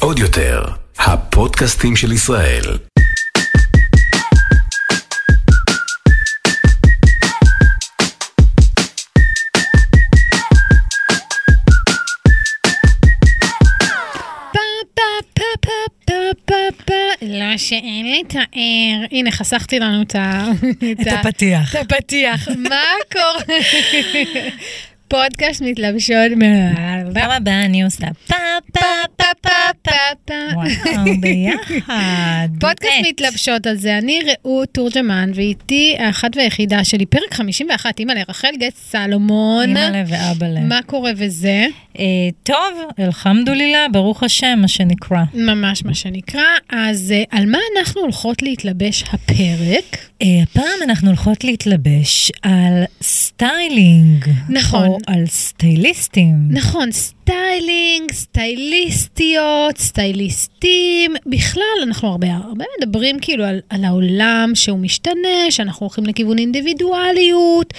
עוד יותר, הפודקאסטים של ישראל. לא שאין לתאר. הנה, חסכתי לנו את ה... את הפתיח. את הפתיח. מה קורה? פודקאסט מתלבשות מ... פעם הבאה אני עושה פה פה פה פה. וואו, ביחד. פודקאסט. מתלבשות על זה, אני רעות תורג'מן, ואיתי האחת והיחידה שלי, פרק 51, אימא'לה, רחל גט סלומון. אימא'לה ואבא'לה. מה קורה וזה? אה, טוב, الحمد لله, ברוך השם, מה שנקרא. ממש מה שנקרא. אז אה, על מה אנחנו הולכות להתלבש הפרק? אה, הפעם אנחנו הולכות להתלבש על סטיילינג. נכון. או על סטייליסטים. נכון, סטיילינג, סטייליסטיות, סטייליסטים, בכלל אנחנו הרבה הרבה מדברים כאילו על, על העולם שהוא משתנה, שאנחנו הולכים לכיוון אינדיבידואליות,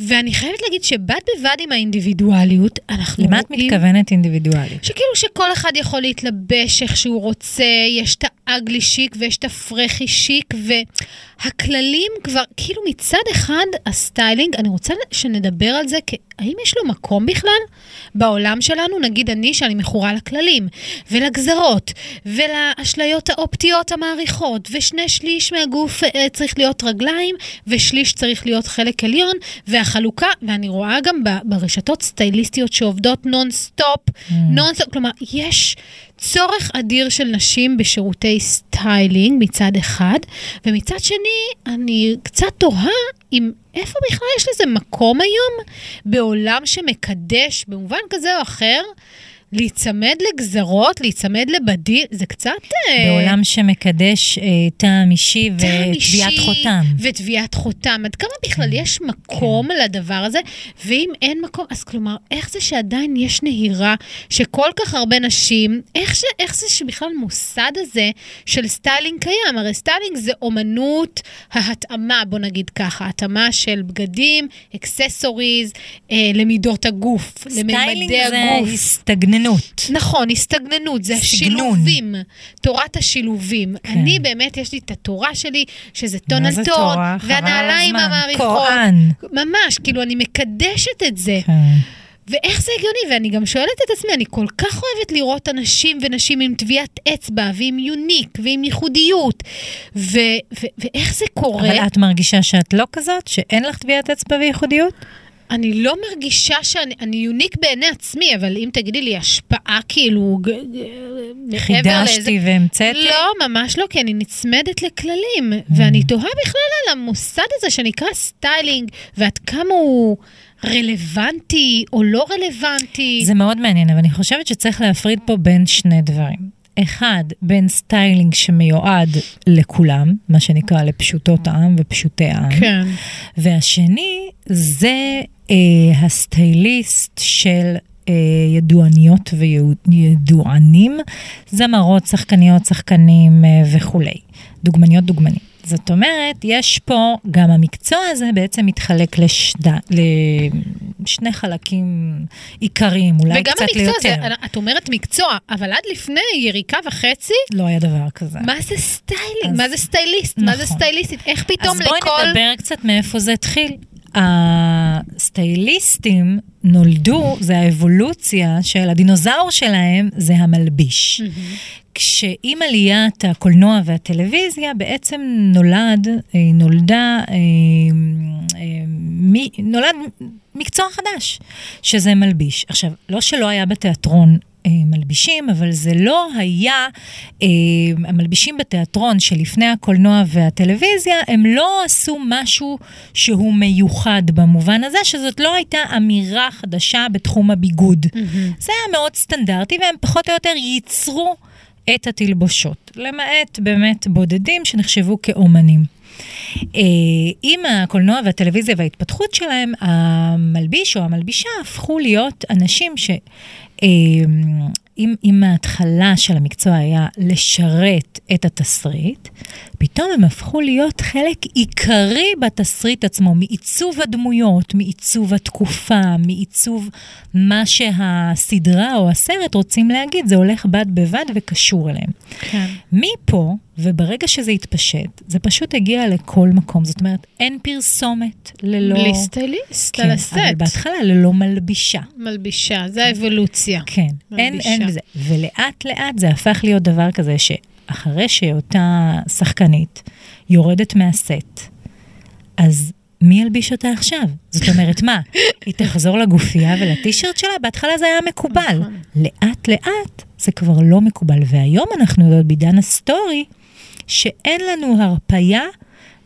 ואני חייבת להגיד שבד בבד עם האינדיבידואליות, אנחנו למה את רואים... מתכוונת אינדיבידואלי? שכאילו שכל אחד יכול להתלבש איך שהוא רוצה, יש את ה ugly chic ויש את הפרחי שיק, והכללים כבר, כאילו מצד אחד הסטיילינג, אני רוצה שנדבר על זה, כי האם יש לו מקום בכלל בעולם שלנו? נגיד אני, שאני מכורה לכללים, ולגזרות, ולאשליות האופטיות המאריכות, ושני שליש מהגוף אה, צריך להיות רגליים, ושליש צריך להיות חלק עליון, והחלוקה, ואני רואה גם ברשתות סטייליסטיות שעובדות נונסטופ, נונסטופ, כלומר, יש צורך אדיר של נשים בשירותי סטיילינג מצד אחד, ומצד שני, אני קצת תוהה אם איפה בכלל יש לזה מקום היום בעולם שמקדש במובן כזה או אחר. להיצמד לגזרות, להיצמד לבדים, זה קצת... אה, בעולם שמקדש אה, טעם אישי וטביעת חותם. וטביעת חותם. עד כמה בכלל יש מקום לדבר הזה? ואם אין מקום, אז כלומר, איך זה שעדיין יש נהירה שכל כך הרבה נשים, איך, ש, איך זה שבכלל המוסד הזה של סטיילינג קיים? הרי סטיילינג זה אומנות ההתאמה, בוא נגיד ככה, התאמה של בגדים, accessories, אה, למידות הגוף, סטיילינג לממדי זה הגוף. הסתגננות. נכון, הסתגננות, זה סגנון. השילובים, תורת השילובים. כן. אני באמת, יש לי את התורה שלי, שזה טון על טון, והנעליים. המאריכות. קוראן. ממש, כאילו, אני מקדשת את זה. כן. ואיך זה הגיוני? ואני גם שואלת את עצמי, אני כל כך אוהבת לראות אנשים ונשים עם טביעת אצבע, ועם unique, ועם ייחודיות, ו- ו- ואיך זה קורה? אבל את מרגישה שאת לא כזאת? שאין לך טביעת אצבע וייחודיות? אני לא מרגישה שאני אני unique בעיני עצמי, אבל אם תגידי לי השפעה כאילו... חידשתי והמצאתי? לא, ממש לא, כי אני נצמדת לכללים, ואני תוהה בכלל על המוסד הזה שנקרא סטיילינג, ועד כמה הוא רלוונטי או לא רלוונטי. זה מאוד מעניין, אבל אני חושבת שצריך להפריד פה בין שני דברים. אחד, בין סטיילינג שמיועד לכולם, מה שנקרא לפשוטות העם ופשוטי העם. כן. והשני, זה אה, הסטייליסט של אה, ידועניות וידוענים, זמרות, שחקניות, שחקנים אה, וכולי. דוגמניות, דוגמנים. זאת אומרת, יש פה, גם המקצוע הזה בעצם מתחלק לשד... לשני חלקים עיקריים, אולי וגם קצת המקצוע ליותר. הזה, את אומרת מקצוע, אבל עד לפני יריקה וחצי, לא היה דבר כזה. מה זה סטיילינג? אז- מה זה סטייליסט? מה זה נכון. סטייליסטית? איך פתאום אז בואי לכל... נדבר קצת מאיפה זה התחיל. הסטייליסטים נולדו, זה האבולוציה של הדינוזאור שלהם, זה המלביש. כשעם עליית הקולנוע והטלוויזיה בעצם נולד, אה, נולדה, אה, אה, נולד מקצוע חדש, שזה מלביש. עכשיו, לא שלא היה בתיאטרון מלבישים, אבל זה לא היה, אה, המלבישים בתיאטרון שלפני הקולנוע והטלוויזיה, הם לא עשו משהו שהוא מיוחד במובן הזה, שזאת לא הייתה אמירה חדשה בתחום הביגוד. זה היה מאוד סטנדרטי, והם פחות או יותר ייצרו את התלבושות, למעט באמת בודדים שנחשבו כאומנים. אה, עם הקולנוע והטלוויזיה וההתפתחות שלהם, המלביש או המלבישה הפכו להיות אנשים אם, אם ההתחלה של המקצוע היה לשרת את התסריט, פתאום הם הפכו להיות חלק עיקרי בתסריט עצמו, מעיצוב הדמויות, מעיצוב התקופה, מעיצוב מה שהסדרה או הסרט רוצים להגיד, זה הולך בד בבד וקשור אליהם. כן. מפה, וברגע שזה התפשט, זה פשוט הגיע לכל מקום. זאת אומרת, אין פרסומת ללא... בלי סטייליסט כן, על הסט. אבל בהתחלה ללא מלבישה. מלבישה, זה האבולוציה. כן, אין, מלבישה. אין בזה. ולאט לאט זה הפך להיות דבר כזה שאחרי שאותה שחקנית יורדת מהסט, אז מי ילביש אותה עכשיו? זאת אומרת, מה, היא תחזור לגופייה ולטישרט שלה? בהתחלה זה היה מקובל. נכון. לאט לאט זה כבר לא מקובל. והיום אנחנו יודעות בעידן הסטורי, שאין לנו הרפייה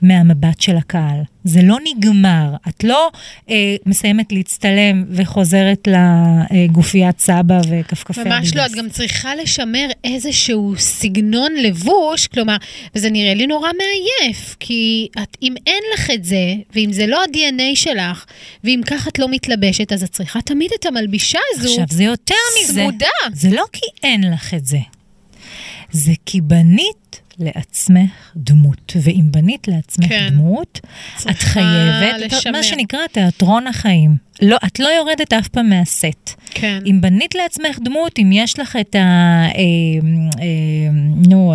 מהמבט של הקהל. זה לא נגמר. את לא אה, מסיימת להצטלם וחוזרת לגופיית סבא וכפכפי ממש לא, את גם צריכה לשמר איזשהו סגנון לבוש, כלומר, וזה נראה לי נורא מעייף, כי את, אם אין לך את זה, ואם זה לא ה-DNA שלך, ואם ככה את לא מתלבשת, אז את צריכה תמיד את המלבישה הזו. עכשיו, זה יותר מזה. צמודה. זה לא כי אין לך את זה. זה כי בנית לעצמך דמות, ואם בנית לעצמך כן. דמות, את חייבת, לשמר. מה שנקרא תיאטרון החיים. לא, את לא יורדת אף פעם מהסט. כן. אם בנית לעצמך דמות, אם יש לך את ה... אה, אה, נו,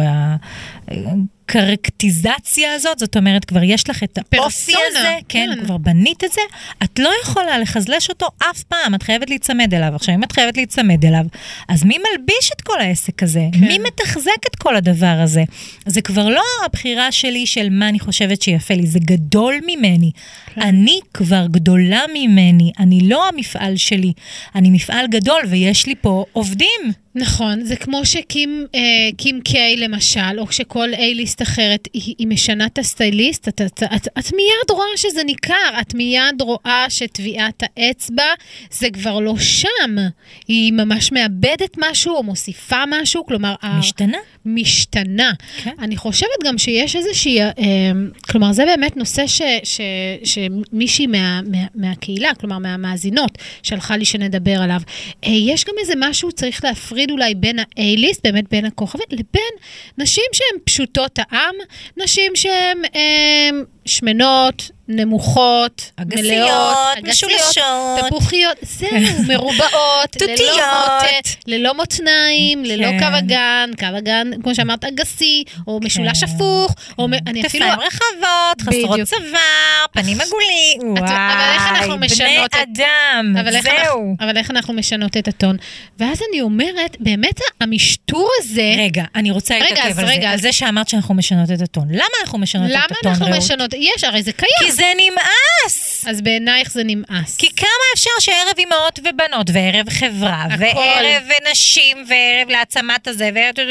הקרקטיזציה הזאת, זאת אומרת, כבר יש לך את האופי הזה, כן, כן. כבר בנית את זה, את לא יכולה לחזלש אותו אף פעם, את חייבת להיצמד אליו. עכשיו, אם את חייבת להיצמד אליו, אז מי מלביש את כל העסק הזה? כן. מי מתחזק את כל הדבר הזה? זה כבר לא הבחירה שלי של מה אני חושבת שיפה לי, זה גדול ממני. כן. אני כבר גדולה ממני, אני לא המפעל שלי, אני מפעל גדול ויש לי פה עובדים. נכון, זה כמו שקים אה, קים קיי למשל, או שכל אייליסט אחרת, היא, היא משנה את הסטייליסט, את, את, את, את מיד רואה שזה ניכר, את מיד רואה שטביעת האצבע זה כבר לא שם. היא ממש מאבדת משהו או מוסיפה משהו, כלומר... משתנה. משתנה. כן. אני חושבת גם שיש איזושהי, אה, כלומר, זה באמת נושא ש, ש, שמישהי מה, מה, מהקהילה, כלומר, מהמאזינות, שלחה לי שנדבר עליו. אה, יש גם איזה משהו, צריך להפריד אולי בין ה-A-ליסט, באמת בין הכוכבים, לבין נשים שהן פשוטות העם, נשים שהן אה, שמנות, נמוכות, אגסיות, מלאות, משולשות. תפוחיות, זהו, מרובעות, ללא תותיות. ללא מותניים, ללא כן. קו אגן, קו אגן, כמו שאמרת, אגסי, או משולש הפוך, או אני אפילו... כתפיים רחבות, חסרות. צוואר, פנים עגולים. את- אבל איך אנחנו משנות בני את- אדם, אבל זהו. אנחנו, אבל איך אנחנו משנות את הטון? ואז אני אומרת, באמת המשטור הזה, רגע, אני רוצה להתעכב על זה, על זה שאמרת שאנחנו משנות את הטון. למה אנחנו משנות למה את הטון, אנחנו רעות? משנות? יש, הרי זה קיים. כי זה נמאס. אז בעינייך זה נמאס. כי כמה אפשר שערב אימהות ובנות, וערב חברה, הכל. וערב נשים, וערב להעצמת הזה, וערב...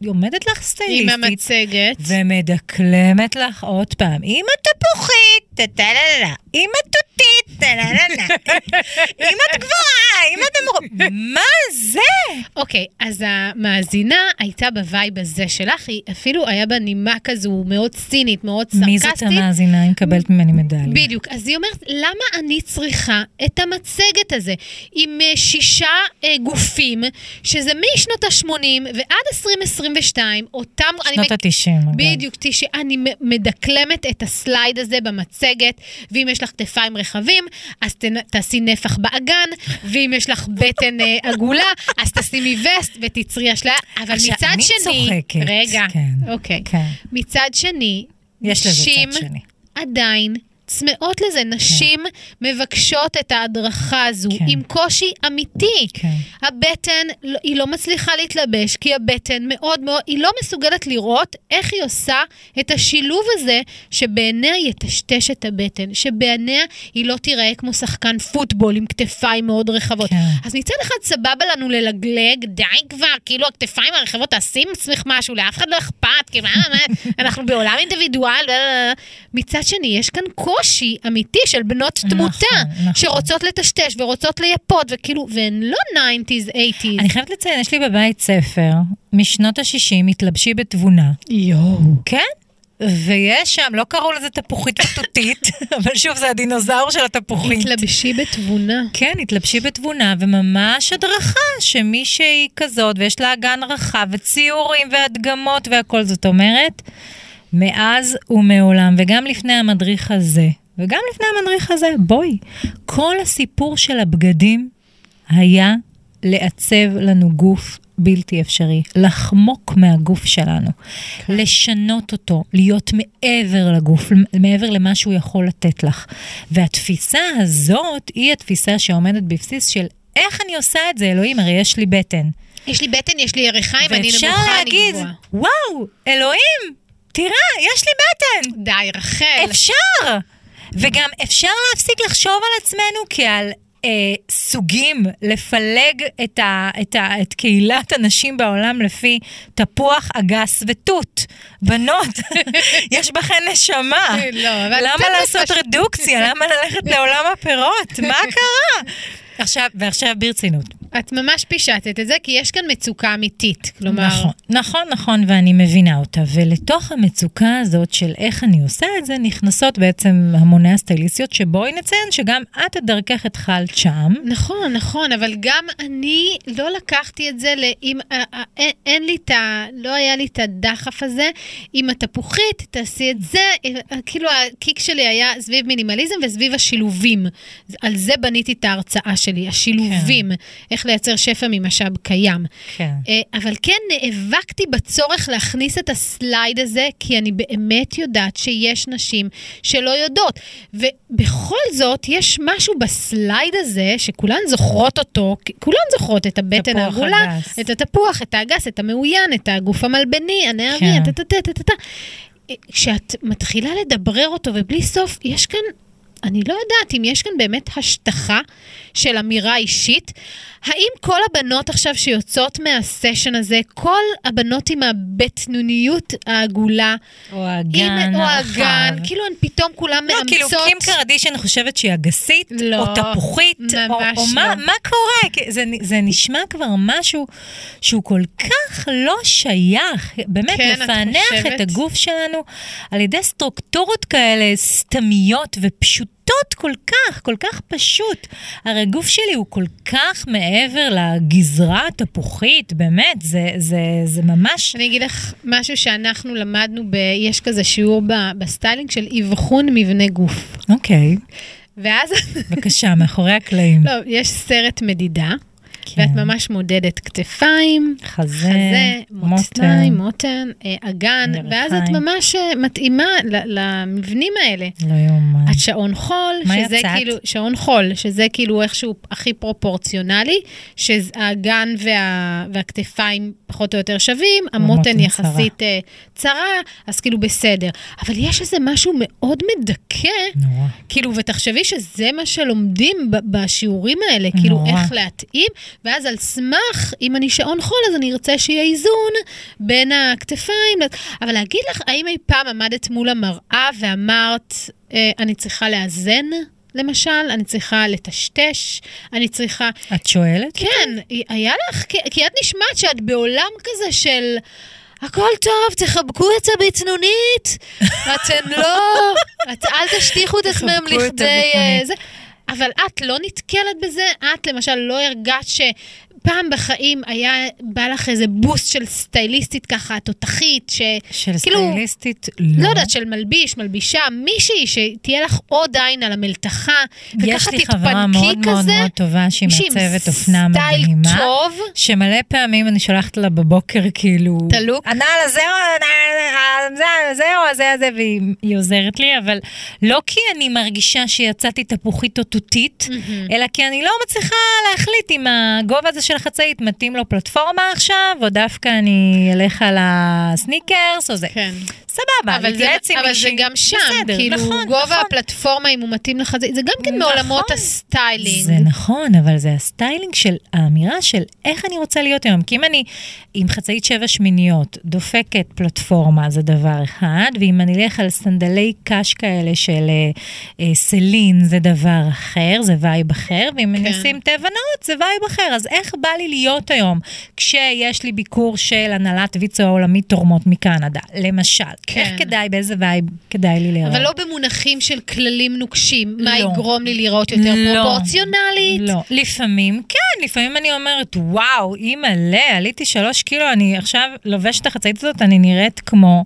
היא עומדת לך עם סטייליסטית, המצגת. ומדקלמת לך עוד פעם, אמא תפוחית, טה-טה-לה-לה, אמא תותית, טה-לה-לה-לה, אמא גבוהה, אמא נמוכה, מה זה? אוקיי, אז המאזינה הייתה ב vibe הזה שלך, היא אפילו היה בה נימה כזו מאוד צינית, מאוד מי זאת סרקסטית. המאזינה? היא מקבלת ממני מדליה. בדיוק. אז היא אומרת, למה אני צריכה את המצגת הזה עם אה, שישה אה, גופים, שזה משנות ה-80 ועד 2022, אותם... שנות מק- ה-90, אגב. בדיוק, אני מדקלמת את הסלייד הזה במצגת, ואם יש לך כתפיים רחבים, אז תנ- תעשי נפח באגן, ואם יש לך בטן אה, עגולה, אז תשימי וסט ותצרי אשליה, אבל עכשיו, מצד אני שני... צוחקת, רגע, כן, אוקיי. כן. מצד שני, יש לזה צד שני. עדיין צמאות לזה. נשים מבקשות את ההדרכה הזו כן. עם קושי אמיתי. כן. הבטן, לא- היא לא מצליחה להתלבש, כי הבטן מאוד מאוד, היא לא מסוגלת לראות איך היא עושה את השילוב הזה, שבעיניה יטשטש את הבטן, שבעיניה היא לא תיראה כמו שחקן פוטבול עם כתפיים מאוד רחבות. כן. אז מצד אחד סבבה לנו ללגלג, די כבר, כאילו הכתפיים הרחבות, תעשי עם עצמך משהו, לאף אחד לא אכפת, כאילו, מה, מה, אנחנו בעולם אינדיבידואל. מצד שני, יש כאן קושי אמיתי של בנות נכון, תמותה, נכון. שרוצות לטשטש ורוצות לייפות, וכאילו, והן לא 90's, 80's. אני חייבת לציין, יש לי בבית ספר משנות ה-60, מתלבשי בתבונה. יואו. כן? ויש שם, לא קראו לזה תפוחית ותותית, אבל שוב, זה הדינוזאור של התפוחית. התלבשי בתבונה. כן, התלבשי בתבונה, וממש הדרכה שמישהי כזאת, ויש לה אגן רחב, וציורים והדגמות והכל, זאת אומרת, מאז ומעולם, וגם לפני המדריך הזה, וגם לפני המדריך הזה, בואי, כל הסיפור של הבגדים היה לעצב לנו גוף בלתי אפשרי, לחמוק מהגוף שלנו, כן. לשנות אותו, להיות מעבר לגוף, מעבר למה שהוא יכול לתת לך. והתפיסה הזאת היא התפיסה שעומדת בבסיס של איך אני עושה את זה, אלוהים, הרי יש לי בטן. יש לי בטן, יש לי ירחיים, אני נמוכה, אני גבוהה. ואפשר להגיד, וואו, אלוהים, תראה, יש לי בטן. די, רחל. אפשר. וגם אפשר להפסיק לחשוב על עצמנו כעל אה, סוגים, לפלג את, ה, את, ה, את קהילת הנשים בעולם לפי תפוח, אגס ותות. בנות, יש בכן נשמה. לא, אבל... למה לעשות רדוקציה? למה ללכת לעולם הפירות? מה קרה? עכשיו, ועכשיו ברצינות. את ממש פישטת את זה, כי יש כאן מצוקה אמיתית. כלומר... נכון, נכון, נכון, ואני מבינה אותה. ולתוך המצוקה הזאת של איך אני עושה את זה, נכנסות בעצם המוני הסטייליסטיות, שבואי נציין שגם את את דרכך התחלת שם. נכון, נכון, אבל גם אני לא לקחתי את זה, לאם, אין, אין לי את ה... לא היה לי את הדחף הזה. עם התפוחית, תעשי את זה. כאילו, הקיק שלי היה סביב מינימליזם וסביב השילובים. על זה בניתי את ההרצאה שלי, השילובים. כן. איך לייצר שפע ממשאב קיים. כן. אה, אבל כן נאבקתי בצורך להכניס את הסלייד הזה, כי אני באמת יודעת שיש נשים שלא יודעות. ובכל זאת, יש משהו בסלייד הזה, שכולן זוכרות אותו, כולן זוכרות את הבטן העגולה, את התפוח, את האגס, את המעוין, את הגוף המלבני, הנערי, כן. טה-טה-טה-טה. כשאת מתחילה לדברר אותו ובלי סוף, יש כאן אני לא יודעת אם יש כאן באמת השטחה של אמירה אישית. האם כל הבנות עכשיו שיוצאות מהסשן הזה, כל הבנות עם הבטנוניות העגולה, או האגן או האגן, כאילו הן פתאום כולן לא, מאמצות... לא, כאילו קים קרדיש, אני חושבת שהיא אגסית, לא, או תפוחית, או, או לא. מה, מה קורה? זה, זה נשמע כבר משהו שהוא כל כך לא שייך, באמת, כן, לפענח את, את הגוף שלנו על ידי סטרוקטורות כאלה סתמיות ופשוטות. פשוט כל כך, כל כך פשוט. הרי הגוף שלי הוא כל כך מעבר לגזרה התפוחית, באמת, זה, זה, זה ממש... אני אגיד לך משהו שאנחנו למדנו, ב... יש כזה שיעור ב... בסטיילינג של אבחון מבנה גוף. אוקיי. Okay. ואז... בבקשה, מאחורי הקלעים. לא, יש סרט מדידה. כן. ואת ממש מודדת כתפיים, חזה, חזה מותניים, מותן, אה, אגן, ואז את ממש אה, מתאימה למבנים האלה. לא יאומן. את שעון חול, שזה יצאת? כאילו, שעון חול, שזה כאילו איכשהו הכי פרופורציונלי, שהאגן וה, והכתפיים פחות או יותר שווים, המותן יחסית צרה. אה, צרה, אז כאילו בסדר. אבל יש איזה משהו מאוד מדכא, נורא. כאילו, ותחשבי שזה מה שלומדים בשיעורים האלה, כאילו, נורא. איך להתאים, ואז על סמך, אם אני שעון חול, אז אני ארצה שיהיה איזון בין הכתפיים. אבל להגיד לך, האם אי פעם עמדת מול המראה ואמרת, אה, אני צריכה לאזן? למשל, אני צריכה לטשטש, אני צריכה... את שואלת? כן, היה לך, כי, כי את נשמעת שאת בעולם כזה של... הכל טוב, תחבקו את הבטנונית, אתן לא, את, אל תשטיחו את עצמם לכדי... Uh, זה. אבל את לא נתקלת בזה? את למשל לא הרגשת ש... פעם בחיים היה בא לך איזה בוסט של סטייליסטית ככה, תותחית, ש... של כאילו, סטייליסטית? לא. לא יודעת, של מלביש, מלבישה, מישהי שתהיה לך עוד עין על המלתחה, וככה תתפנקי כזה. יש לי חברה מאוד מאוד מאוד טובה, שהיא מעצבת אופנה מדהימה. שמלא פעמים אני שולחת לה בבוקר, כאילו... תלוק. הנעל הזה, זהו, הזה, הזה, והיא עוזרת לי, אבל לא כי אני מרגישה שיצאתי תפוחית או תותית, אלא כי אני לא מצליחה להחליט אם הגובה הזה של החצאית מתאים לו פלטפורמה עכשיו, או דווקא אני אלך על הסניקרס, או זה. כן. סבבה, אבל זה, אבל זה גם שם, בסדר, כאילו נכון, גובה נכון. הפלטפורמה, אם הוא מתאים לחצאית, זה גם כן נכון, מעולמות הסטיילינג. זה נכון, אבל זה הסטיילינג של האמירה של איך אני רוצה להיות היום. כי אם אני עם חצאית שבע שמיניות דופקת פלטפורמה, זה דבר אחד, ואם אני אלך על סנדלי קש כאלה של אה, אה, סלין, זה דבר אחר, זה vibe אחר, ואם כן. אני אשים טבע נאות, זה vibe אחר. אז איך בא לי להיות היום כשיש לי ביקור של הנהלת ויצו העולמית תורמות מקנדה, למשל. כן. איך כדאי, באיזה vibe כדאי לי להיראות? אבל לא במונחים של כללים נוקשים. מה לא. יגרום לי לראות יותר לא. פרופורציונלית? לא. לפעמים, כן, לפעמים אני אומרת, וואו, אימא'לה, עליתי שלוש קילו, אני עכשיו לובשת את החצאית הזאת, אני נראית כמו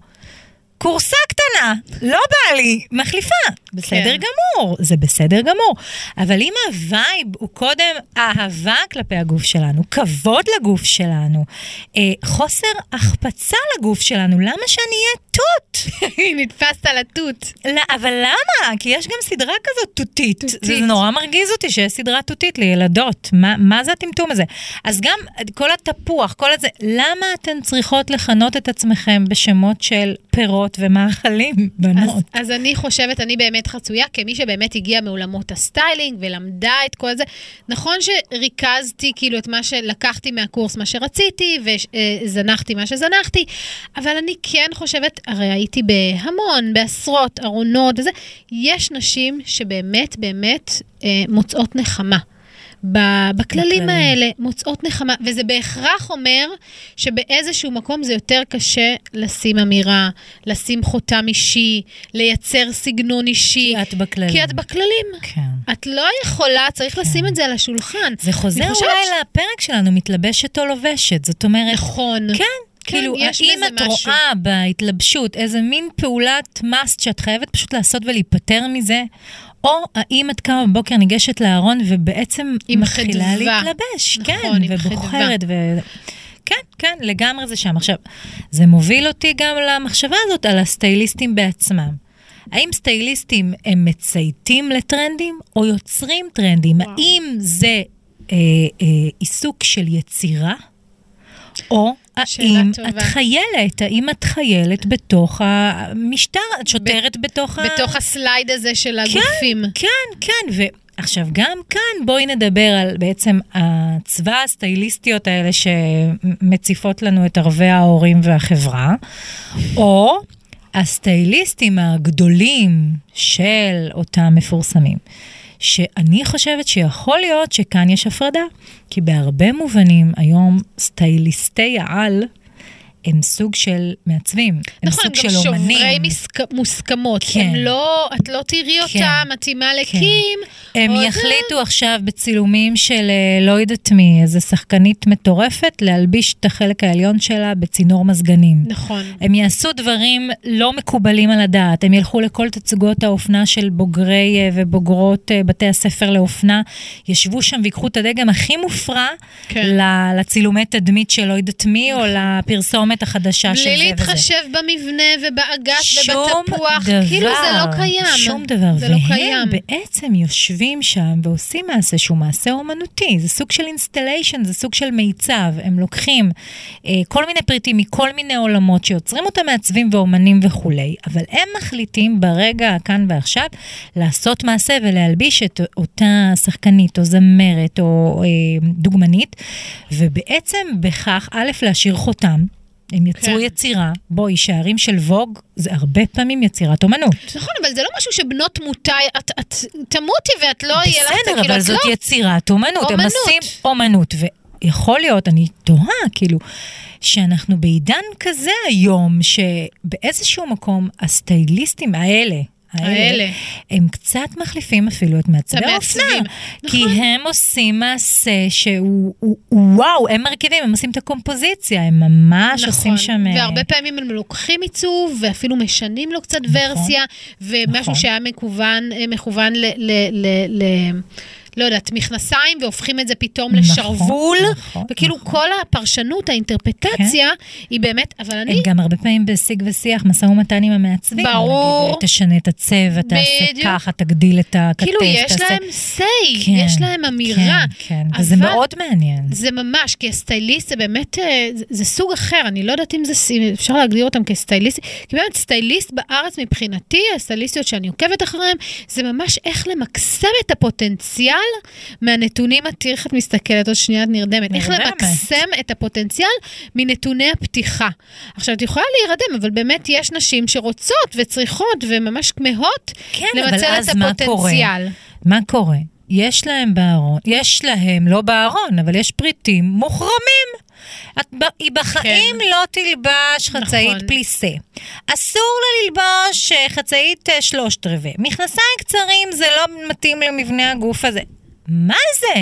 כורסה קטנה, לא בא לי, מחליפה. בסדר כן. גמור, זה בסדר גמור. אבל אם ה vibe הוא קודם אהבה כלפי הגוף שלנו, כבוד לגוף שלנו, אה, חוסר החפצה לגוף שלנו, למה שאני אהיה תות? נתפסת על התות. לא, אבל למה? כי יש גם סדרה כזאת תותית. תותית. זה נורא מרגיז אותי שיש סדרה תותית לילדות. מה, מה זה הטמטום הזה? אז גם כל התפוח, כל הזה, למה אתן צריכות לכנות את עצמכם בשמות של פירות ומאכלים, אז, בנות? אז אני חושבת, אני באמת חצויה, כמי שבאמת הגיעה מעולמות הסטיילינג ולמדה את כל זה. נכון שריכזתי כאילו את מה שלקחתי מהקורס, מה שרציתי, וזנחתי מה שזנחתי, אבל אני כן חושבת, הרי הייתי בהמון, בעשרות ארונות וזה, יש נשים שבאמת באמת אה, מוצאות נחמה. בכללים בכללים. האלה מוצאות נחמה, וזה בהכרח אומר שבאיזשהו מקום זה יותר קשה לשים אמירה, לשים חותם אישי, לייצר סגנון אישי. כי את בכללים. כי את בכללים. כן. את לא יכולה, צריך לשים את זה על השולחן. זה חוזר אולי לפרק שלנו, מתלבשת או לובשת. זאת אומרת, נכון. כן. כאילו, יש האם את משהו. רואה בהתלבשות איזה מין פעולת מאסט שאת חייבת פשוט לעשות ולהיפטר מזה, או האם את קמה בבוקר, ניגשת לארון ובעצם מתחילה חדווה. להתלבש, נכון, כן, ובוחרת, ו... כן, כן, לגמרי זה שם. עכשיו, זה מוביל אותי גם למחשבה הזאת על הסטייליסטים בעצמם. האם סטייליסטים הם מצייתים לטרנדים או יוצרים טרנדים? וואו. האם זה אה, אה, עיסוק של יצירה, או האם טובה. את חיילת? האם את חיילת בתוך המשטר? את שוטרת בתוך ה... בתוך הסלייד הזה של הגופים. כן, כן, ועכשיו גם כאן בואי נדבר על בעצם הצבא הסטייליסטיות האלה שמציפות לנו את ערבי ההורים והחברה, או הסטייליסטים הגדולים של אותם מפורסמים. שאני חושבת שיכול להיות שכאן יש הפרדה, כי בהרבה מובנים היום סטייליסטי העל הם סוג של מעצבים, הם נכון, סוג הם של גם אומנים. שוברי מסק... מוסכמות. כן. הם לא, את לא תראי כן. אותה מתאימה לקים. הם או זה- יחליטו עכשיו בצילומים של אה, לא יודעת מי, איזה שחקנית מטורפת, להלביש את החלק העליון שלה בצינור מזגנים. נכון. הם יעשו דברים לא מקובלים על הדעת, הם ילכו לכל תצוגות האופנה של בוגרי אה, ובוגרות אה, בתי הספר לאופנה, ישבו שם ויקחו את הדגם הכי מופרע כן. לצילומי תדמית של לא יודעת מי, או לפרסומת החדשה של זה בלי וזה. להתחשב במבנה ובאגס ובתפוח, שום דבר, כאילו זה לא קיים. שום דבר. זה לא והם קיים. בעצם יושבים שם ועושים מעשה שהוא מעשה אומנותי. זה סוג של installation, זה סוג של מיצב. הם לוקחים אה, כל מיני פריטים מכל מיני עולמות שיוצרים אותם מעצבים ואומנים וכולי, אבל הם מחליטים ברגע הכאן ועכשיו לעשות מעשה ולהלביש את אותה שחקנית או זמרת או אה, דוגמנית, ובעצם בכך, א', להשאיר חותם. הם יצרו כן. יצירה, בואי, שערים של ווג זה הרבה פעמים יצירת אומנות. נכון, אבל זה לא משהו שבנות תמותה, את, את תמותי ואת לא יהיה לך, בסדר, כאילו, אבל את זאת לא... יצירת אומנות. הם אומנות. עושים אומנות, ויכול להיות, אני תוהה, כאילו, שאנחנו בעידן כזה היום, שבאיזשהו מקום הסטייליסטים האלה, האלה. הם קצת מחליפים אפילו את מעצבי האופנה. כי נכון. הם עושים מעשה שהוא, הוא- הוא- וואו, הם מרכיבים, הם עשים את הקומפוזיציה, הם ממש עושים שם... אה, נכון. והרבה פעמים הם לוקחים עיצוב, ואפילו משנים לו קצת ורסיה, ומשהו נכון. שהיה מכוון, אה, מכוון ל... ל, ל, ל לא יודעת, מכנסיים, והופכים את זה פתאום נכון, לשרוול, נכון, וכאילו נכון. כל הפרשנות, האינטרפטציה, היא באמת, אבל אני... גם הרבה פעמים בשיג ושיח, משא ומתן עם המעצבים. ברור. נגיד, תשנה את הצבע, תעשה. ככה, תגדיל את הכתף, כאילו, יש תעשה... להם say, כן, יש להם אמירה. כן, כן, וזה אבל- מאוד מעניין. זה ממש, כי הסטייליסט זה באמת, אה, זה, זה סוג אחר, אני לא יודעת אם זה, אפשר להגדיר אותם כסטייליסט, כי באמת סטייליסט בארץ מבחינתי, הסטייליסטיות שאני עוקבת אחריהם, זה ממש איך למקסם את הפוטנציאל מהנתונים, תראי איך את מסתכלת, עוד שנייה את נרדמת, איך. למקסם את הפוטנציאל מנתוני הפתיחה. עכשיו, את יכולה להירדם, אבל באמת יש נשים שרוצות וצריכות וממש כמהות כן, למצל את מה הפוטנציאל. מה קורה? יש להם בארון, יש להם, לא בארון, אבל יש פריטים מוחרמים. את, היא בחיים כן. לא תלבש חצאית נכון. פליסה. אסור לה ללבוש אה, חצאית אה, שלושת רבעי. מכנסיים קצרים זה לא מתאים למבנה הגוף הזה. מה זה?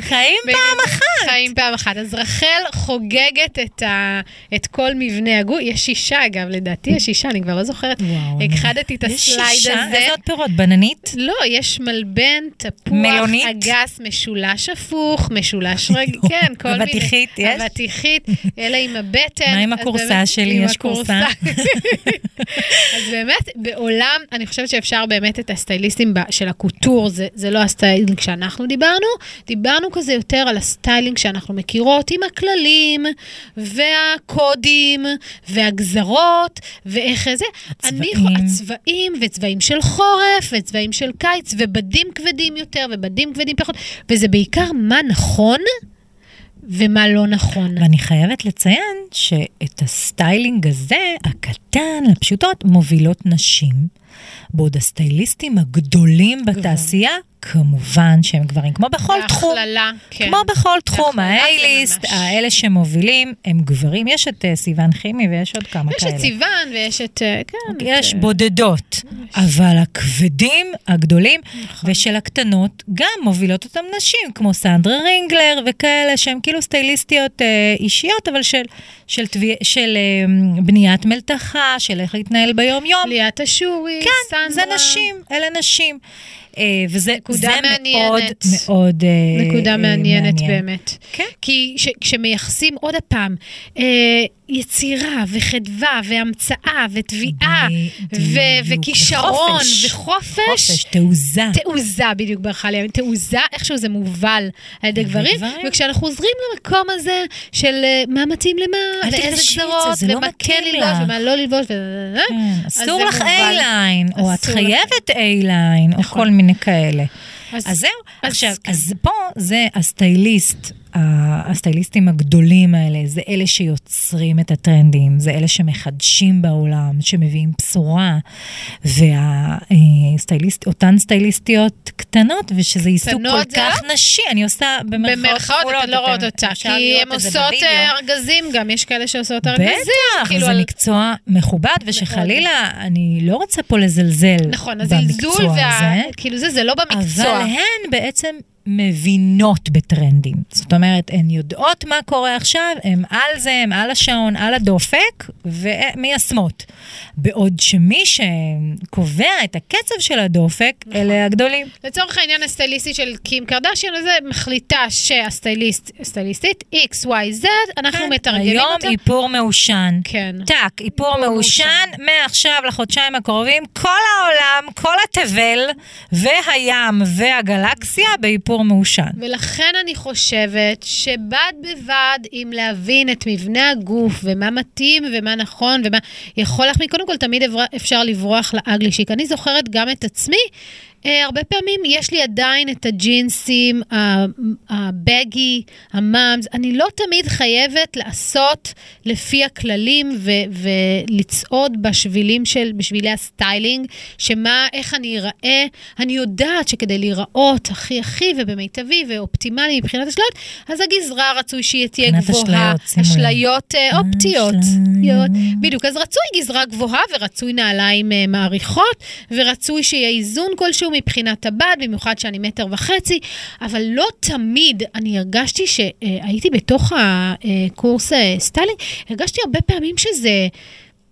חיים פעם אחת. חיים פעם אחת. אז רחל חוגגת את, ה, את כל מבנה הגוף. יש שישה, אגב, לדעתי יש שישה, אני כבר לא זוכרת. וואו, הכחדתי את יש הסלייד שישה? הזה. איזה עוד פירות? בננית? לא, יש מלבן, תפוח, מלונית? אגס, משולש הפוך, משולש רגיל, כן, כל מיני. אבטיחית יש? אבטיחית, אלה עם הבטן. מה עם הכורסה באמת- שלי? יש כורסה? אז באמת, בעולם, אני חושבת שאפשר באמת את הסטייליסטים של הקוטור, זה, זה לא הסטיילינג שאנחנו דיברנו, דיברנו כזה יותר על הסטיילינג שאנחנו מכירות, עם הכללים, והקודים, והגזרות, ואיך זה. אני, הצבעים. הצבעים, וצבעים של חורף, וצבעים של קיץ, ובדים כבדים יותר, ובדים כבדים פחות, וזה בעיקר מה נכון ומה לא נכון. ואני חייבת לציין שאת הסטיילינג הזה, הקטן, הפשוטות, מובילות נשים, בעוד הסטייליסטים הגדולים בתעשייה, כמובן שהם גברים, כמו בכל תחום. בהכללה, כן. כמו בכל תחום, ממש. האלה שמובילים, הם גברים. יש את אה, סיוון חימי ויש עוד כמה יש כאלה. את סיוון ויש את... אה, כן. יש את, אה, בודדות, אבל הכבדים, הגדולים, נכון. ושל הקטנות, גם מובילות אותם נשים, כמו סנדרה רינגלר וכאלה, שהן כאילו סטייליסטיות אה, אישיות, אבל של, של, טבי, של אה, בניית מלתחה, של איך להתנהל ביום-יום. ליאת אשורי, כן, סנדרה. זה נשים, אלה נשים. אה, וזה נקודה. מאוד מאוד אה, נקודה מעניינת. באמת. כן. כי ש, כשמייחסים עוד הפעם אה, יצירה וחדווה והמצאה וטביעה ו- בדיוק, וכישרון וחופש. וחופש, חופש, תעוזה. תעוזה בדיוק ברכה לי, תעוזה, איכשהו זה מובל על ידי גברים. וכשאנחנו חוזרים למקום הזה של אה, מה מתאים למה, ואיזה גזרות, זה לא ומה כן ללבוש. ומה לא ללבוש. כן, אסור לך. איי-ליין, או את. חייבת איי-ליין, או נכון. כל מיני כאלה. אז- זהו, עכשיו, כן. אז פה זה הסטייליסט, הסטייליסטים הגדולים האלה, זה אלה שיוצרים את הטרנדים, זה אלה שמחדשים בעולם, שמביאים בשורה, ואותן סטייליסטיות קטנות, ושזה עיסוק כל כך נשי, אני עושה במרכאות במרכאות כפולות, אתן לא רואות אותה, כי הן עושות. אה, ארגזים גם, יש כאלה שעושות ארגזים. בטח, כאילו זה על- מקצוע מכובד, ושחלילה, אני לא רוצה פה לזלזל נכון, הזלזול במקצוע. הזה. כאילו זה, זה לא במקצוע. אבל הן בעצם מבינות בטרנדים. זאת אומרת, הן יודעות מה קורה עכשיו, הן על זה, הן על השעון, על הדופק, ומיישמות. בעוד שמי שקובע את הקצב של הדופק, נכון. אלה הגדולים. לצורך העניין הסטייליסטית של קים קרדשיון הזה, מחליטה שהסטייליסט, הסטייליסטית X, Y, Z, אנחנו מתרגמים היום אותה. איפור מעושן. כן. טאק, איפור איפור מעושן, מעכשיו לחודשיים הקרובים, כל העולם, כל התבל והים והגלקסיה באיפור מעושן. ולכן אני חושבת שבד בבד עם להבין את מבנה הגוף ומה מתאים ומה נכון ומה יכול להחמיא, קודם כל תמיד אפשר לברוח ל ugly chic. אני זוכרת גם את עצמי. אה, הרבה פעמים יש לי עדיין את הג'ינסים, ה baggy, ה mom's, אני לא תמיד חייבת לעשות לפי הכללים ו- ולצעוד בשבילים של, בשבילי הסטיילינג, שמה, איך אני אראה, אני יודעת שכדי להיראות הכי הכי ובמיטבי ואופטימלי מבחינת אשליות, אז הגזרה רצוי שהיא תהיה גבוהה. אשליות, לב. אשליות אה, אופטיות. אשליות. בדיוק, אז רצוי גזרה גבוהה ורצוי נעליים אה, מאריכות, ורצוי שיהיה איזון כלשהו מבחינת הבד, במיוחד שאני מטר וחצי, אבל לא תמיד, אני הרגשתי שהייתי בתוך הקורס אה, סטיילינג, הרגשתי הרבה פעמים שזה...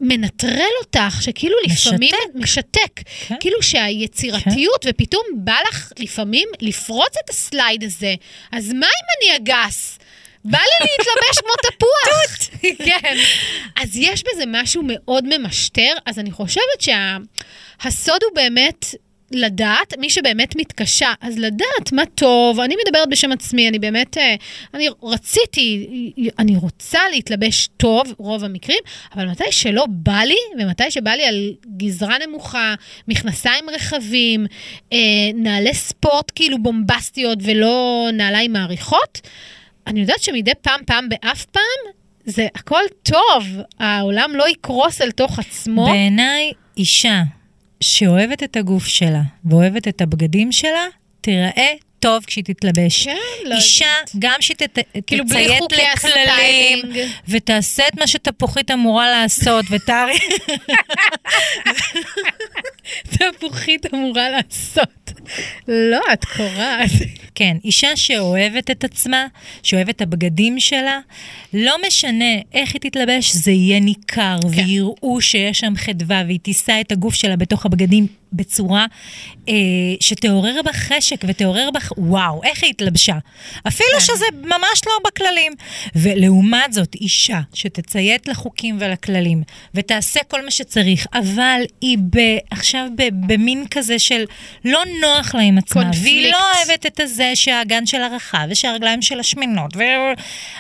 מנטרל אותך, שכאילו לפעמים... משתק. משתק. כן. כאילו שהיצירתיות, ופתאום בא לך לפעמים לפרוץ את הסלייד הזה. אז מה אם אני אגס? בא לי להתלבש כמו תפוח. כן. אז יש בזה משהו מאוד ממשטר, אז אני חושבת שהסוד הוא באמת... לדעת, מי שבאמת מתקשה, אז לדעת מה טוב, אני מדברת בשם עצמי, אני באמת, אה, אני רציתי, אני רוצה להתלבש טוב, רוב המקרים, אבל מתי שלא בא לי, ומתי שבא לי על גזרה נמוכה, מכנסיים רחבים, אה, נעלי ספורט כאילו בומבסטיות ולא נעליים מעריכות, אני יודעת שמדי פעם, פעם באף פעם, זה הכל טוב, העולם לא יקרוס אל תוך עצמו. בעיניי, אישה שאוהבת את הגוף שלה ואוהבת את הבגדים שלה, תיראה טוב כשהיא תתלבש. כן, לא אישה, יודעת. גם שתציית כאילו, בלי חוקי לכללים. ותעשה את מה שתפוחית אמורה לעשות, ותארי... תפוחית אמורה לעשות. לא, את קורעת. כן, אישה שאוהבת את עצמה, שאוהבת את הבגדים שלה, לא משנה איך היא תתלבש, זה יהיה ניכר, כן. ויראו שיש שם חדווה, והיא תישא את הגוף שלה בתוך הבגדים בצורה אה, שתעורר בך חשק ותעורר בך, וואו, איך היא התלבשה. אפילו כן. שזה ממש לא בכללים. ולעומת זאת, אישה שתציית לחוקים ולכללים, ותעשה כל מה שצריך, אבל היא ב, עכשיו ב, במין כזה של לא נוח לה עם עצמה, והיא קונפליקט. לא אוהבת את הזה שהאגן שלה רחב, ושהרגליים שלה שמנות, ו...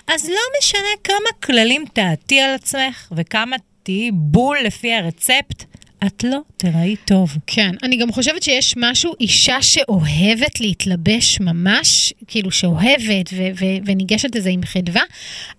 אז לא משנה כמה כללים תעטי על עצמך, וכמה תהיי בול לפי הרצפט, את לא תראי טוב. כן, אני גם חושבת שיש משהו, אישה שאוהבת להתלבש ממש, כאילו שאוהבת ו- ו- וניגשת לזה עם חדווה,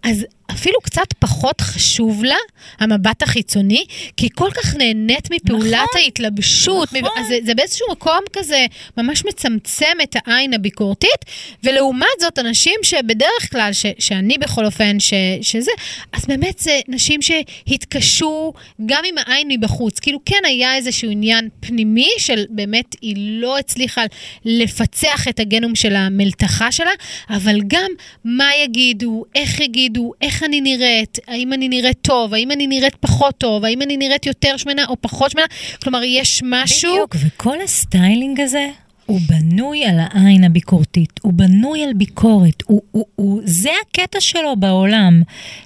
אז אפילו קצת פחות חשוב לה המבט החיצוני, כי היא כל כך נהנית מפעולת נכון, ההתלבשות. נכון. אז זה, זה באיזשהו מקום כזה ממש מצמצם את העין הביקורתית, ולעומת זאת, אנשים שבדרך כלל, ש- שאני בכל אופן, ש- שזה, אז באמת זה נשים שהתקשו גם עם העין מבחוץ. כאילו כן היה איזשהו עניין פנימי של באמת היא לא הצליחה לפצח את הגנום של המלתחה שלה, אבל גם מה יגידו, איך יגידו, איך אני נראית, האם אני נראית טוב, האם אני נראית פחות טוב, האם אני נראית יותר שמנה או פחות שמנה. כלומר, יש משהו... בדיוק, וכל הסטיילינג הזה... הוא בנוי על העין הביקורתית, הוא בנוי על ביקורת, הוא, הוא, הוא, זה הקטע שלו בעולם.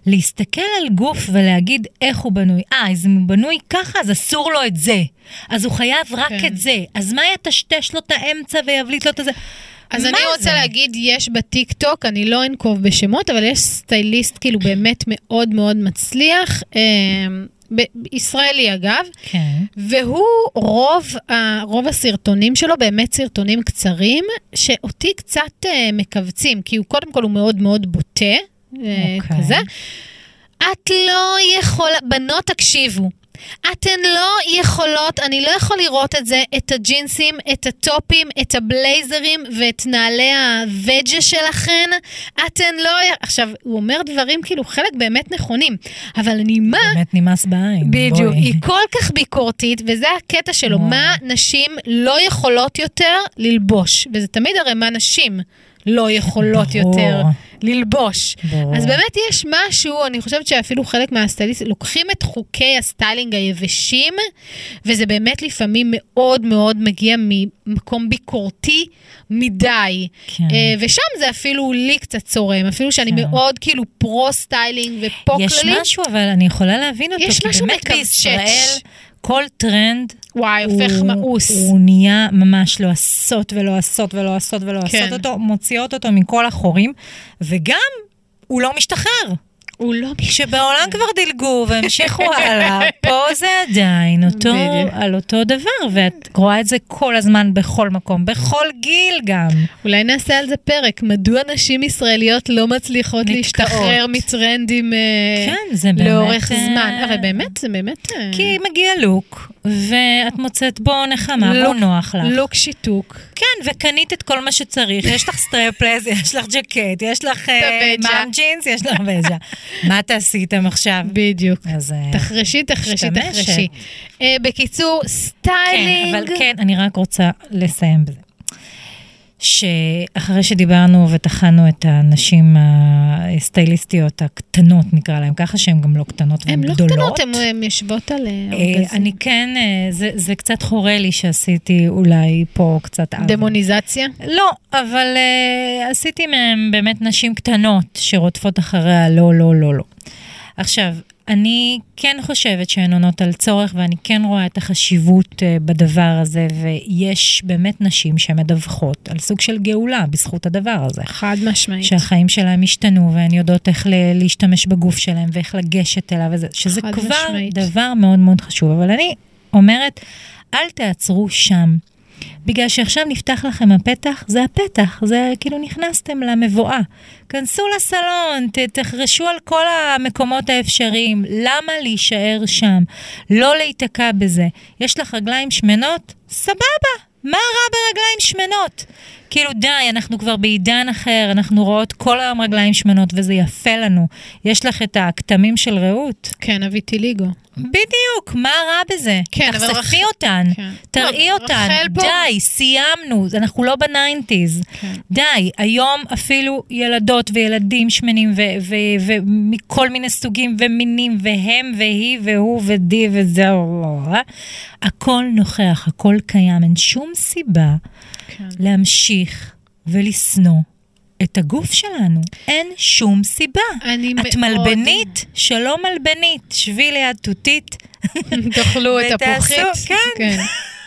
להסתכל על גוף ולהגיד איך הוא בנוי. אה, אז אם הוא בנוי ככה, אז אסור לו את זה. אז הוא חייב רק כן. את זה. אז מה יטשטש לו את האמצע ויבליט לו את הזה? אז אני רוצה זה? להגיד, יש בטיקטוק, אני לא אנקוב בשמות, אבל יש סטייליסט כאילו באמת מאוד מאוד מצליח, ב- ישראלי אגב, כן. והוא, רוב, ה- רוב הסרטונים שלו באמת סרטונים קצרים, שאותי קצת אה, מכווצים, כי הוא קודם כל הוא מאוד מאוד בוטה, אה, אוקיי. כזה. את לא יכולה, בנות תקשיבו. אתן לא יכולות, אני לא יכול לראות את זה, את הג'ינסים, את הטופים, את הבלייזרים ואת נעלי הווג'ה שלכן. אתן לא... עכשיו, הוא אומר דברים כאילו חלק באמת נכונים, אבל אני מה... באמת נמאס בעין. בדיוק, בואי. היא כל כך ביקורתית, וזה הקטע שלו, וואו. מה נשים לא יכולות יותר ללבוש, וזה תמיד הרי מה נשים לא יכולות ברור. יותר ללבוש. ברור. אז באמת יש משהו, אני חושבת שאפילו חלק מהסטייליסטים לוקחים את חוקי הסטיילינג היבשים, וזה באמת לפעמים מאוד מאוד מגיע ממקום ביקורתי מדי. כן. אה, ושם זה אפילו לי קצת צורם, אפילו שאני כן. מאוד כאילו פרו-סטיילינג ופה יש כללי. משהו, אבל אני יכולה להבין אותו, יש כי משהו באמת מקרצ'ץ'. בישראל כל טרנד וואי, הופך הוא- מאוס. הוא נהיה ממש לא עשות ולא עשות ולא כן. אותו, מוציאות אותו מכל החורים, וגם הוא לא משתחרר. הוא לא כשבעולם כבר דילגו והמשיכו הלאה, פה זה עדיין אותו. על אותו דבר, ואת רואה את זה כל הזמן, בכל מקום, בכל גיל גם. אולי נעשה על זה פרק, מדוע נשים ישראליות לא מצליחות נתקעות. להשתחרר מטרנדים אה, כן, זה באמת... לאורך אה, זמן. הרי באמת, זה באמת... אה, כי מגיע look, ואת מוצאת בו נחמה, look- נוח לך. look שיתוק. כן, וקנית את כל מה שצריך, יש לך strapless, יש לך ג'קט, יש לך אה. mom jeans, יש לך וג'ה. מה תעשי איתם עכשיו? בדיוק. אז... אה, תחרשי, תחרשי. תחרשי. אה, בקיצור, כן, סטיילינג. אבל כן, אני רק רוצה לסיים בזה. שאחרי שדיברנו וטחנו את הנשים הסטייליסטיות הקטנות, נקרא להן ככה, שהן גם לא קטנות והן הן לא גדולות. קטנות, הן- הן יושבות על אה, אה, ארגזים. אני כן, אה, זה, זה קצת חורה לי שעשיתי אולי פה קצת. דמוניזציה? לא, אבל uh, עשיתי מהם באמת נשים קטנות שרודפות אחריה לא, לא, לא, לא. עכשיו, אני כן חושבת שהן עונות על צורך, ואני כן רואה את החשיבות uh, בדבר הזה, ויש באמת נשים שמדווחות על סוג של גאולה בזכות הדבר הזה. חד משמעית. שהחיים שלהם השתנו, והן יודעות איך להשתמש בגוף שלהם, ואיך לגשת אליו, וזה, שזה כבר משמעית. דבר מאוד מאוד חשוב. אבל אני אומרת, אל תעצרו שם. בגלל שעכשיו נפתח לכם הפתח, זה הפתח, זה כאילו נכנסתם למבואה. כנסו לסלון, תחרשו על כל המקומות האפשריים, למה להישאר שם? לא להיתקע בזה. יש לך רגליים שמנות? סבבה, מה רע ברגליים שמנות? כאילו, די, אנחנו כבר בעידן אחר, אנחנו רואות כל היום רגליים שמנות, וזה יפה לנו. יש לך את הכתמים של רעות. כן, אביתי ליגו. בדיוק, מה רע בזה? כן, אבל תחשפי רח- אותן, כן. תראי לא, אותן, רחל פה- די, סיימנו, אנחנו לא ב nineties. כן. די, היום אפילו ילדות וילדים שמנים ומכל מיני סוגים ומינים, והם והיא והוא ודי וזהו, הכל נוכח, הכל קיים, אין שום סיבה כן. להמשיך ולשנוא את הגוף שלנו. אין שום סיבה. אני את מאוד- מלבנית, שלא מלבנית, שבי ליד תותית. תאכלו את הפוחית. כן.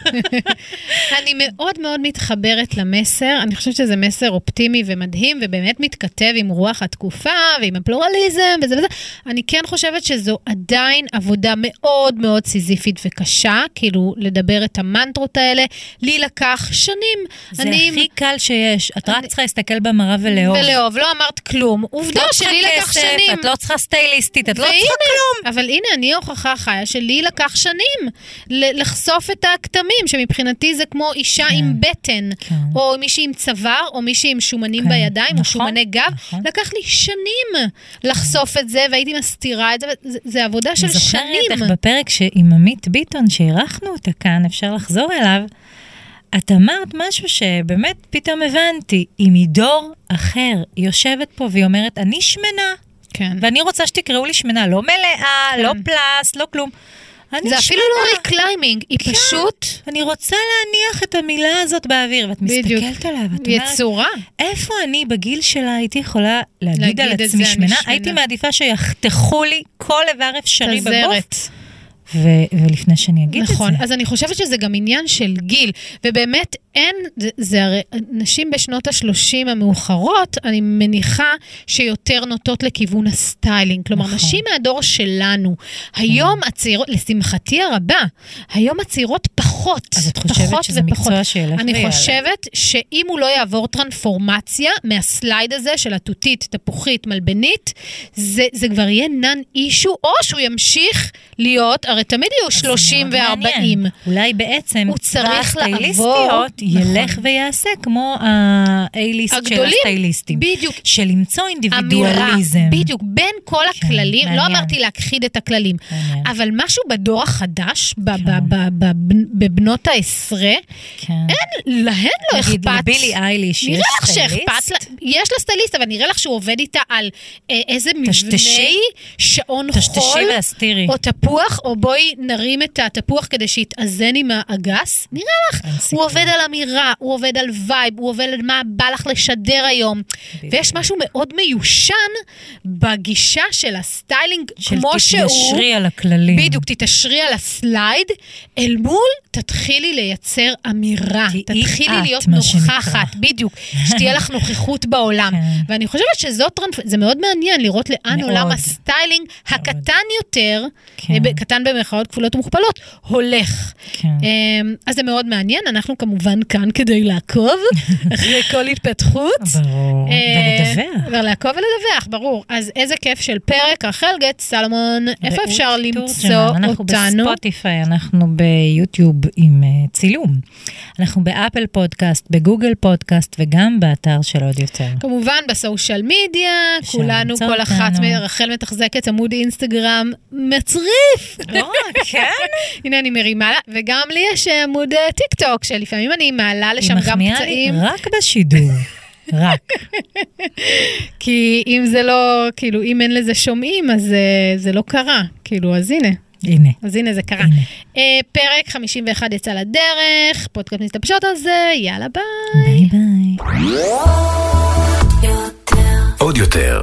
אני מאוד מאוד מתחברת למסר, אני חושבת שזה מסר אופטימי ומדהים, ובאמת מתכתב עם רוח התקופה ועם הפלורליזם וזה וזה. אני כן חושבת שזו עדיין עבודה מאוד מאוד סיזיפית וקשה, כאילו לדבר את המנטרות האלה. לי לקח שנים. זה אני- הכי קל שיש. את רק אני- צריכה להסתכל במראה ולאהוב. ולאהוב, לא אמרת כלום. עובדה לא שלי לקח כסף, שנים. את לא צריכה סטייליסטית, את לא והנה, צריכה כלום. אבל הנה, אני ההוכחה החיה שלי לקח שנים לחשוף את הכתמים, שמבחינתי זה כמו אישה כן. עם בטן, כן. או מישהי עם צוואר, או מישהי עם שומנים כן, בידיים, או נכון, שומני גב. נכון. לקח לי שנים לחשוף את זה, והייתי מסתירה את זה, וזה- זה עבודה של אני זוכרת איך שנים. בפרק עם עמית ביטון, שאירחנו אותה כאן, אפשר לחזור אליו, את אמרת משהו שבאמת פתאום הבנתי. היא מדור אחר, היא יושבת פה והיא אומרת, אני שמנה, כן. ואני רוצה שתקראו לי שמנה, לא מלאה, כן. לא פלס, לא כלום. זה אפילו. לא reclaiming, היא כן. פשוט אני רוצה להניח את המילה הזאת באוויר, ואת בדיוק. מסתכלת עליה, ואת אומרת, יצורה. איפה אני בגיל שלה הייתי יכולה להגיד, להגיד על עצמי שמנה? הייתי מעדיפה שיחתכו לי כל איבר אפשרי בגוף, את הזרת. ו- ולפני שאני אגיד נכון, את זה. אז אני חושבת שזה גם עניין של גיל, ובאמת אין, זה, זה הרי, נשים בשנות ה-30 המאוחרות, אני מניחה שיותר נוטות לכיוון הסטיילינג. כלומר, נכון. נשים מהדור שלנו, היום הצעירות, לשמחתי הרבה, היום הצעירות פחות, אז את חושבת פחות שזה ופחות. מקצוע שילך אני ויעלה? חושבת שאם הוא לא יעבור טרנספורמציה מה slide הזה של התותית, תפוחית, מלבנית, זה, זה כבר יהיה נאן אישו, או שהוא ימשיך להיות, הרי תמיד יהיו 30 זה מאוד ו-40. מעניין. אולי בעצם הוא צריך לעבור, ילך נכון. ויעשה כמו ה-A-ליסט של הסטייליסטים. בדיוק. של למצוא אמירה, אינדיבידואליזם. בדיוק, בין כל כן, הכללים, לא מעניין. אמרתי להכחיד את הכללים, מעניין. אבל משהו בדור החדש, ב- כן. ב- ב- ב- בבנות העשרה, כן. להן לא נגיד, אכפת. לבילי אייליש נראה יש לך שאכפת סטייליסט? לה, יש לה סטייליסט, אבל נראה לך שהוא עובד איתה על אה, איזה. מבנה, שעון חול. או תפוח, או בואי נרים את התפוח כדי שיתאזן עם האגס. נראה לך, הוא. עובד על אמירה, הוא עובד על vibe, הוא עובד על מה בא לך לשדר היום. ויש משהו מאוד מיושן בגישה של הסטיילינג, של כמו שהוא. תתיישרי על הכללים. בדיוק, תתיישרי על ה slide, אל מול תתחילי לייצר אמירה, תתחילי להיות. נוכחת, בדיוק, שתהיה לך נוכחות בעולם. כן. ואני חושבת שזאת, זה מאוד מעניין לראות לאן. עולם הסטיילינג הקטן יותר, כן. אה, קטן במרכאות כפולות ומוכפלות, הולך. כן. אמ, אז זה מאוד מעניין, אנחנו כמובן כאן כדי לעקוב אחרי כל התפתחות. ברור. אה, ולדווח. ולעקוב ולדווח, ברור. אז איזה כיף של פרק. רחל גט סלמון, איפה אפשר למצוא תורג'מן. אנחנו אותנו? בספוטיפיי, אנחנו ביוטיוב עם אה, צילום. אנחנו באפל פודקאסט, בגוגל פודקאסט וגם באתר של עוד יותר. כמובן בסושיאל מדיה, כולנו, כל אחת, אותנו. רחל מתחזקת עמוד אינסטגרם מצריף. לא, כן? הנה אני מרימה לה, וגם לי יש אה, עמוד אה, טיק טוק, שלפעמים אני מעלה היא לשם גם מחמיאה לי פצעים, רק בשידור. רק. כי אם זה לא, כאילו, אם אין לזה שומעים, אז אה, זה לא קרה. כאילו, אז הנה. הנה. אז הנה זה קרה. הנה. אה, פרק 51 יצא לדרך, פודקאסט מתלבשות על זה, יאללה ביי. ביי ביי. עוד יותר,